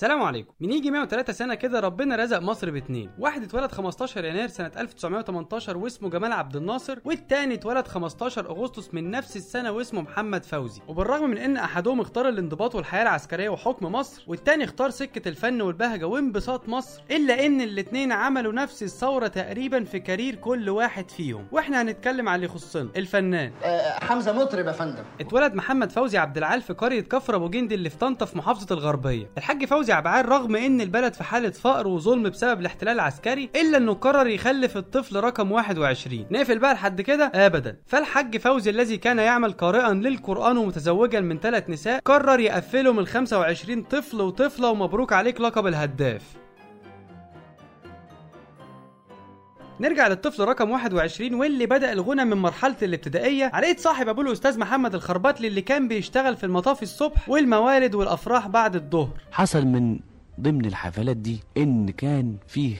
سلام عليكم. من يجي 103 سنة كده ربنا رزق مصر باتنين. واحد اتولد 15 يناير سنة 1918 واسمه جمال عبد الناصر والتاني اتولد 15 أغسطس من نفس السنة واسمه محمد فوزي. وبالرغم من إن أحدهم اختار الانضباط والحياة العسكرية وحكم مصر والتاني اختار سكة الفن والبهجة وانبساط مصر إلا إن الاتنين عملوا نفس الثورة تقريبا في كارير كل واحد فيهم. وإحنا هنتكلم على اللي يخصنا الفنان. آه، حمزة مطرب يا فندم. اتولد محمد فوزي عبد العال في قرية كفر أبو جندي اللي في طنطا في محافظة الغربية. الحاج فوزي عبعال رغم إن البلد في حالة فقر وظلم بسبب الاحتلال العسكري إلا إنه قرر يخلف الطفل رقم 21 نقفل بقى لحد كده؟ ابدا. فالحاج فوزي الذي كان يعمل قارئا للقرآن ومتزوجا من ثلاث نساء قرر يقفلهم ال 25 طفل وطفلة ومبروك عليك لقب الهداف. نرجع للطفل رقم 21 واللي بدأ الغنى من مرحلة الابتدائية. على إيد صاحب ابوه الأستاذ محمد الخربطلي اللي كان بيشتغل في المطاف الصبح والموالد والأفراح بعد الظهر. حصل من ضمن الحفلات دي إن كان فيه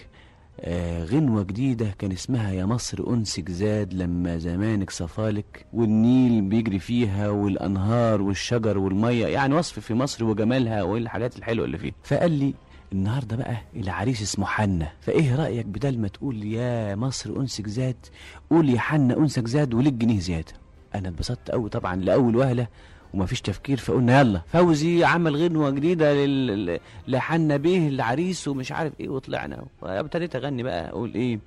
آه غنوة جديدة كان اسمها يا مصر أنسك زاد لما زمانك صفالك والنيل بيجري فيها والأنهار والشجر والمية يعني وصف في مصر وجمالها والحاجات الحلوة اللي فيها فقال لي النهارده بقى العريس اسمه حنة. فإيه رأيك بدل ما تقول يا مصر أنسك زاد قول يا حنة أنسك زاد وليك جنيه زيادة. أنا اتبسطت قوي طبعا لأول وهلة ومفيش تفكير فقلنا يلا. فوزي عمل غنوة جديدة لل... لحنا بيه العريس ومش عارف إيه وطلعنا. وابتديت أغني بقى أقول إيه؟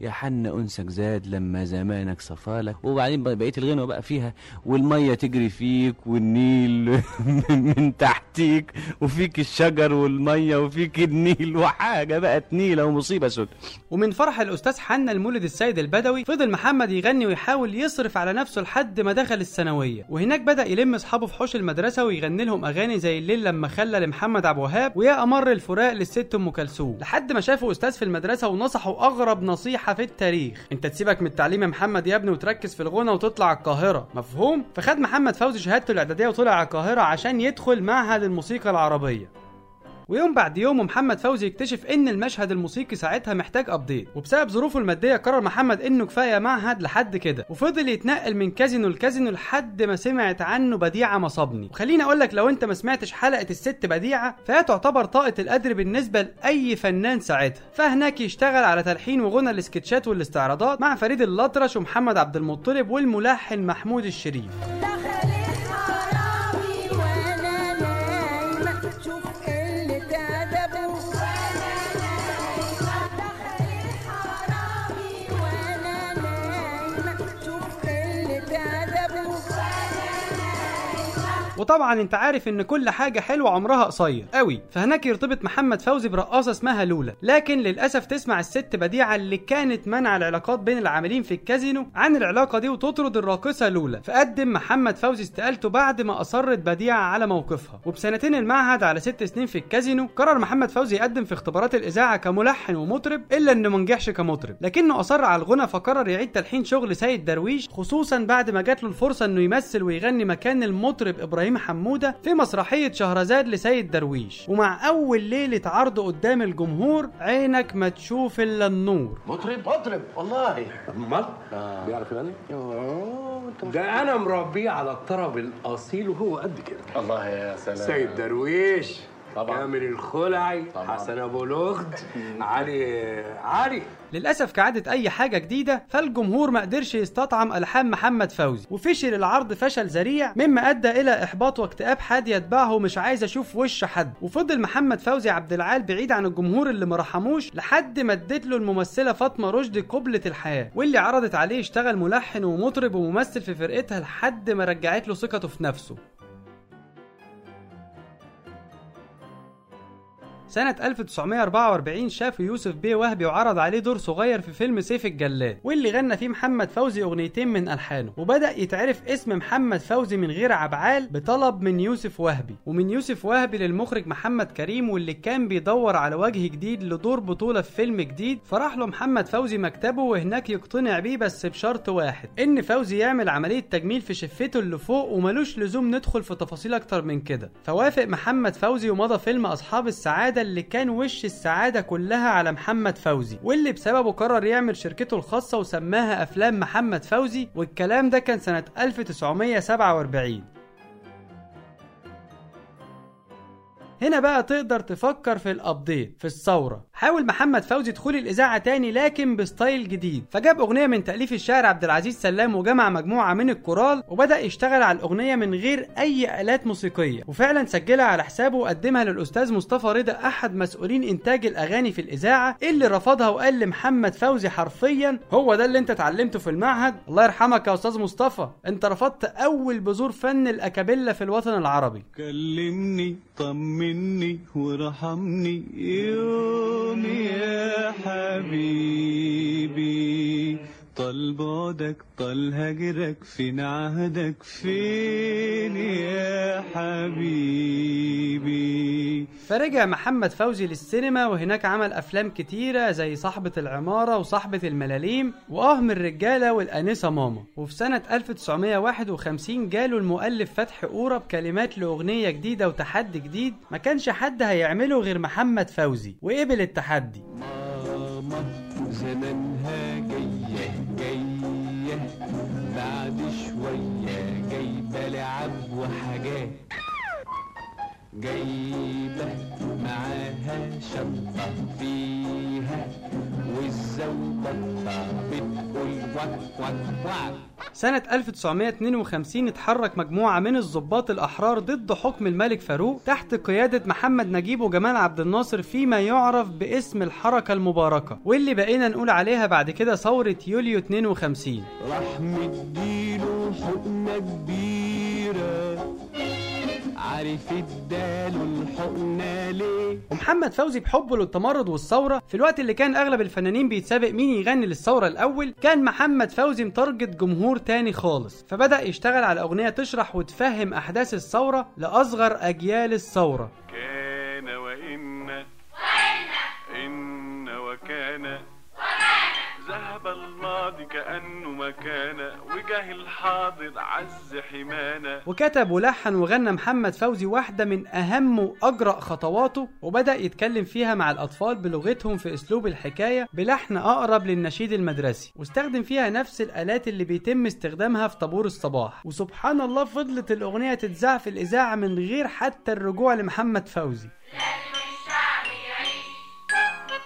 يا حن أنسك زاد لما زمانك صفالك وبعدين بقيت الغنوة بقى فيها والمية تجري فيك والنيل من تحتيك وفيك الشجر والمية وفيك النيل وحاجة بقى نيلة ومصيبة سود ومن فرح الأستاذ حنا المولد السيد البدوي فضل محمد يغني ويحاول يصرف على نفسه لحد ما دخل الثانوية. وهناك بدأ يلم أصحابه في حوش المدرسة ويغني لهم أغاني زي الليل لما خلى لمحمد عبد الوهاب ويا أمر الفراق للست أم كلثوم. لحد ما شافه أستاذ في المدرسة ونصحه أغرب نصيحة في التاريخ. انت تسيبك من التعليم يا محمد يا ابني وتركز في الغنى وتطلع القاهرة. مفهوم؟ فخد محمد فوزي شهادته الإعدادية وطلع على القاهرة عشان يدخل معهد الموسيقى العربية. ويوم بعد يوم محمد فوزي يكتشف إن المشهد الموسيقي ساعتها محتاج ابديت وبسبب ظروفه المادية قرر محمد إنه كفاية معهد لحد كده. وفضل يتنقل من كازينو لكازينو لحد ما سمعت عنه بديعه مصابني وخليني أقول لك لو أنت ما سمعتش حلقة الست بديعة فهي تعتبر طاقة القدر بالنسبة لأي فنان ساعتها. فهناك يشتغل على تلحين وغنى السكتشات والاستعراضات مع فريد الأطرش ومحمد عبد المطلب والملحن محمود الشريف. وطبعا أنت عارف إن كل حاجة حلوة عمرها قصير. قوي فهناك يرتبط محمد فوزي برقاصة اسمها لولا. لكن للأسف تسمع الست بديعة اللي كانت منع العلاقات بين العاملين في الكازينو عن العلاقة دي وتطرد الراقصة لولا. فقدم محمد فوزي استقالته بعد ما أصرت بديعة على موقفها. وبسنتين المعهد على ست سنين في الكازينو قرر محمد فوزي يقدم في اختبارات الإذاعة كملحن ومطرب إلا إنه ما نجحش كمطرب. لكنه أصر على الغنى فقرر يعيد تلحين شغل سيد درويش خصوصا بعد ما جات له الفرصة إنه يمثل ويغني مكان المطرب إبراهيم حموده في مسرحية شهرزاد لسيد درويش. ومع أول ليلة عرض قدام الجمهور عينك ما تشوف إلا النور. مطرب. مطرب والله. امال بيعرف يغني؟ ده أنا مربيه على الطرب الأصيل وهو قد كده. الله يا سلام. سيد درويش. طبعا. كامل الخلعي طبعا. حسن أبو لغد علي علي للأسف كعاده أي حاجة جديدة فالجمهور ما قدرش يستطعم ألحان محمد فوزي وفشل العرض فشل ذريع مما أدى إلى إحباط واكتئاب حاد يتبعه مش عايز أشوف وش حد وفضل محمد فوزي عبد العال بعيد عن الجمهور اللي ما رحموش لحد ما ادت له الممثلة فاطمة رشدي قبلة الحياة واللي عرضت عليه يشتغل ملحن ومطرب وممثل في فرقتها لحد ما رجعت له ثقته في نفسه سنة 1944 شاف يوسف بيه وهبي وعرض عليه دور صغير في فيلم سيف الجلاد واللي غنى فيه محمد فوزي أغنيتين من ألحانه وبدأ يتعرف اسم محمد فوزي من غير عبعال بطلب من يوسف وهبي ومن يوسف وهبي للمخرج محمد كريم واللي كان بيدور على وجه جديد لدور بطولة في فيلم جديد فراح له محمد فوزي مكتبه وهناك يقتنع بيه بس بشرط واحد إن فوزي يعمل عملية تجميل في شفته اللي فوق وملوش لزوم ندخل في تفاصيل أكتر من كده. فوافق محمد فوزي ومضى فيلم أصحاب السعادة اللي كان وش السعادة كلها على محمد فوزي واللي بسببه قرر يعمل شركته الخاصة وسماها أفلام محمد فوزي والكلام ده كان سنة 1947 هنا بقى تقدر تفكر في ال update في الثورة. حاول محمد فوزي دخول الإذاعة تاني لكن ب style جديد. فجاب أغنية من تأليف الشاعر عبد العزيز سلام وجمع مجموعة من الكورال وبدأ يشتغل على الأغنية من غير أي آلات موسيقية. وفعلا سجلها على حسابه وقدمها للأستاذ مصطفى رضا أحد مسؤولين إنتاج الأغاني في الإذاعة اللي رفضها وقال لمحمد فوزي حرفيا هو ده اللي انت اتعلمته في المعهد؟ الله يرحمك يا أستاذ مصطفى. انت رفضت أول بذور فن الأكابيلا في الوطن العربي. كلمني طمني ورحمني. يوم يا حبيبي. طال بعدك طال هجرك فين عهدك؟ فين يا حبيبي؟ فرجع محمد فوزي للسينما وهناك عمل أفلام كتيرة زي صاحبة العمارة وصاحبة الملاليم واه من الرجالة والأنسة ماما. وفي سنة 1951 جاله المؤلف فتحي قوره بكلمات لأغنية جديدة وتحدي جديد ما كانش حد هيعمله غير محمد فوزي. وقبل التحدي. ماما زمانها جاية جاية بعد شوية جايبة لعب وحاجات. جايبة معاها شنطة فيها والزوبطة بتقول وك وك وك. سنة 1952 اتحرك مجموعة من الضباط الأحرار ضد حكم الملك فاروق تحت قيادة محمد نجيب وجمال عبد الناصر فيما يعرف باسم الحركة المباركة واللي بقينا نقول عليها بعد كده ثورة يوليو 52 راح مديله حقنة كبيرة. عارف اداله الحقنة ليه؟ ومحمد فوزي بحبه للتمرد والثورة. في الوقت اللي كان أغلب الفنانين بيتسابق مين يغني للثورة الأول كان محمد فوزي متارجت جمهور تاني خالص. فبدأ يشتغل على أغنية تشرح وتفهم أحداث الثورة لأصغر أجيال الثورة. كان وجه الحاضر عز حمانا. وكتب ولحن وغنى محمد فوزي واحدة من أهم وأجرأ خطواته وبدأ يتكلم فيها مع الأطفال بلغتهم في أسلوب الحكاية بلحن أقرب للنشيد المدرسي واستخدم فيها نفس الآلات اللي بيتم استخدامها في طابور الصباح. وسبحان الله فضلت الأغنية تتذاع في الإذاعة من غير حتى الرجوع لمحمد فوزي.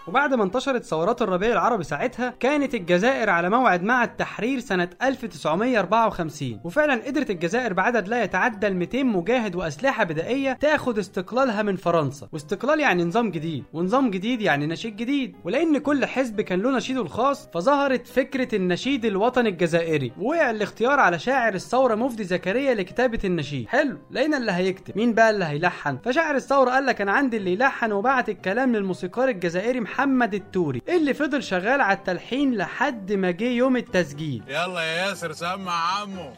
وبعد ما انتشرت ثورات الربيع العربي ساعتها كانت الجزائر على موعد مع التحرير سنة 1954 وفعلا قدرت الجزائر بعدد لا يتعدى ال 200 مجاهد وأسلحة بدائية تاخد استقلالها من فرنسا. واستقلال يعني نظام جديد ونظام جديد يعني نشيد جديد. ولأن كل حزب كان له نشيده الخاص فظهرت فكرة النشيد الوطني الجزائري. ووقع الاختيار على شاعر الثورة مفدي زكريا لكتابة النشيد. حلو لقينا اللي هيكتب. مين بقى اللي هيلحن؟ فشاعر الثورة قال لك أنا عندي اللي يلحن وبعت الكلام للموسيقار الجزائري محمد التوري اللي فضل شغال على التلحين لحد ما جه يوم التسجيل. يلا يا ياسر سمع عمو.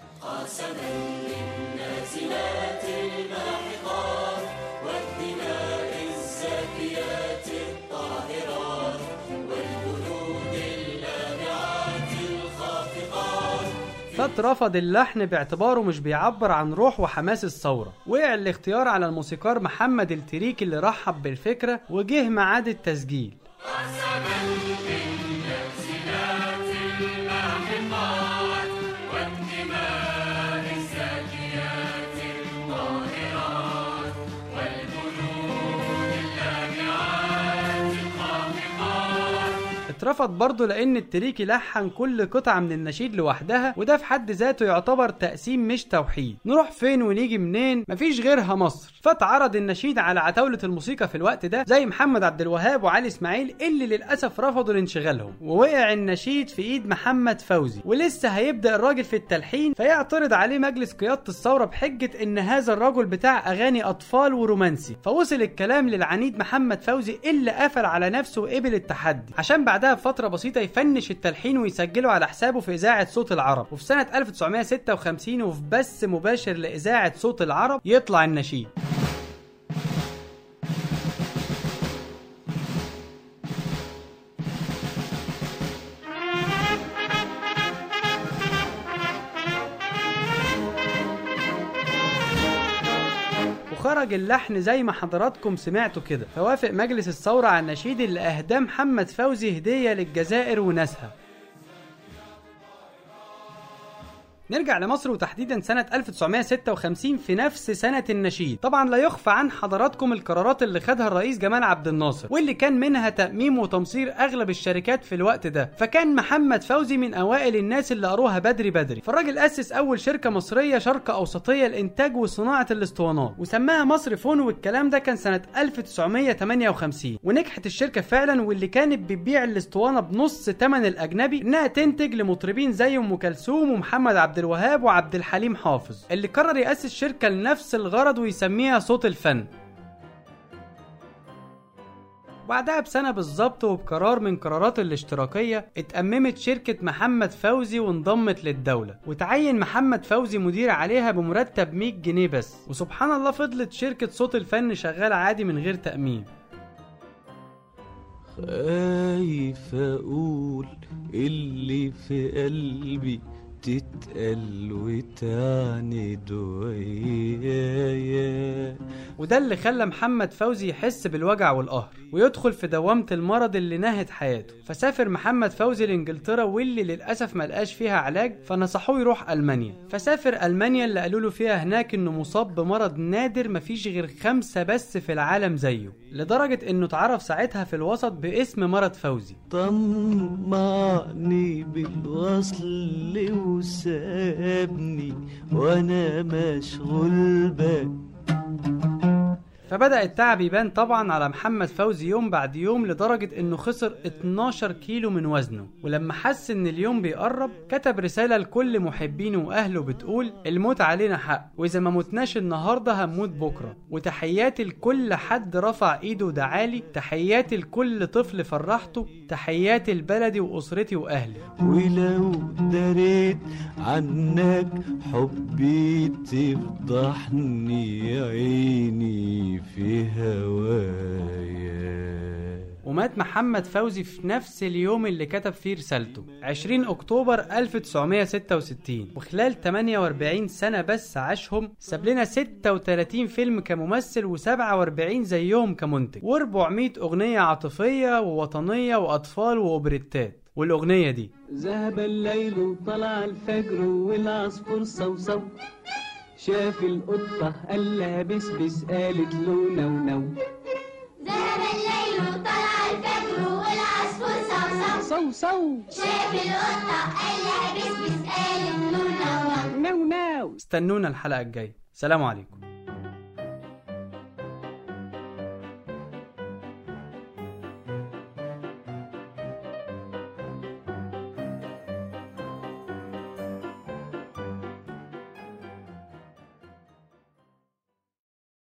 فاترفض اللحن باعتباره مش بيعبر عن روح وحماس الثورة. وقع الاختيار على الموسيقار محمد التريكي اللي رحب بالفكرة وجه ميعاد التسجيل. Awesome. اترفض برضه لأن التريكي لحن كل قطعة من النشيد لوحدها وده في حد ذاته يعتبر تقسيم مش توحيد. نروح فين ونيجي منين؟ مفيش غيرها مصر. فاتعرض النشيد على عتاولة الموسيقى في الوقت ده زي محمد عبد الوهاب وعلي إسماعيل اللي للأسف رفضوا لانشغالهم ووقع النشيد في إيد محمد فوزي. ولسه هيبدأ الراجل في التلحين فيعترض عليه مجلس قيادة الثورة بحجة إن هذا الرجل بتاع أغاني أطفال ورومانسي. فوصل الكلام للعنيد محمد فوزي اللي قفل على نفسه وقبل التحدي. عشان بعدها بفتره بسيطة يفنش التلحين ويسجله على حسابه في إذاعة صوت العرب. وفي سنة 1956 وفي بث مباشر لإذاعة صوت العرب يطلع النشيد. وخرج اللحن زي ما حضراتكم سمعتوا كده. فوافق مجلس الثورة على النشيد اللي أهداه محمد فوزي هدية للجزائر وناسها. نرجع لمصر وتحديدا سنة 1956 في نفس سنة النشيد. طبعا لا يخفى عن حضراتكم القرارات اللي خدها الرئيس جمال عبد الناصر واللي كان منها تأميم وتمصير أغلب الشركات في الوقت ده. فكان محمد فوزي من أوائل الناس اللي قروها بدري بدري. فالراجل أسس أول شركة مصرية شرق أوسطية لإنتاج وصناعة الاسطوانات وسماها مصر فون والكلام ده كان سنة 1958 ونجحت الشركة فعلا واللي كانت بتبيع الاسطوانة بنص تمن الأجنبي إنها تنتج لمطربين زي أم كلثوم ومحمد عبد الوهاب وعبد الحليم حافظ اللي قرر يأسس شركة لنفس الغرض ويسميها صوت الفن. بعدها بسنة بالظبط وبقرار من قرارات الاشتراكية اتأممت شركة محمد فوزي وانضمت للدولة. وتعين محمد فوزي مدير عليها بمرتب 100 جنيه بس. وسبحان الله فضلت شركة صوت الفن شغالة عادي من غير تأمين. خايف أقول اللي في قلبي تتقل وتعند ويايا وده اللي خلى محمد فوزي يحس بالوجع والقهر ويدخل في دوامة المرض اللي نهت حياته. فسافر محمد فوزي لإنجلترا واللي للأسف ملقاش فيها علاج فنصحوه يروح ألمانيا. فسافر ألمانيا اللي قالوا له فيها هناك إنه مصاب بمرض نادر مفيش غير خمسة بس في العالم زيه لدرجة إنه اتعرف ساعتها في الوسط باسم مرض فوزي. طمعني بالوصل وسابني وأنا مشغول بك. فبدأ التعب يبان طبعا على محمد فوزي يوم بعد يوم لدرجة إنه خسر 12 كيلو من وزنه. ولما حس إن اليوم بيقرب كتب رسالة لكل محبينه وأهله بتقول الموت علينا حق وإذا ما متناش النهاردة هنموت بكرة. وتحياتي لكل حد رفع إيده ودعالي تحياتي لكل طفل فرحته تحياتي لبلدي وأسرتي وأهلي. ولو دريت عنك حبي تفضحني عيني في هوايا. ومات محمد فوزي في نفس اليوم اللي كتب فيه رسالته 20 أكتوبر 1966 وخلال 48 سنة بس عاشهم ساب لنا 36 فيلم كممثل و47 زيهم كمنتج. و400 أغنية عاطفية ووطنية وأطفال وأوبريتات. والأغنية دي. ذهب الليل وطلع الفجر والعصفور صوصو. شاف القطة قال لها بسبس قالت له نو نو. ذهب الليل وطلع الفجر والعصفور صوصو. صو صو شاف القطة قال لها بسبس قالت له نو نو. نو نو. استنونا الحلقة الجاية. سلام عليكم.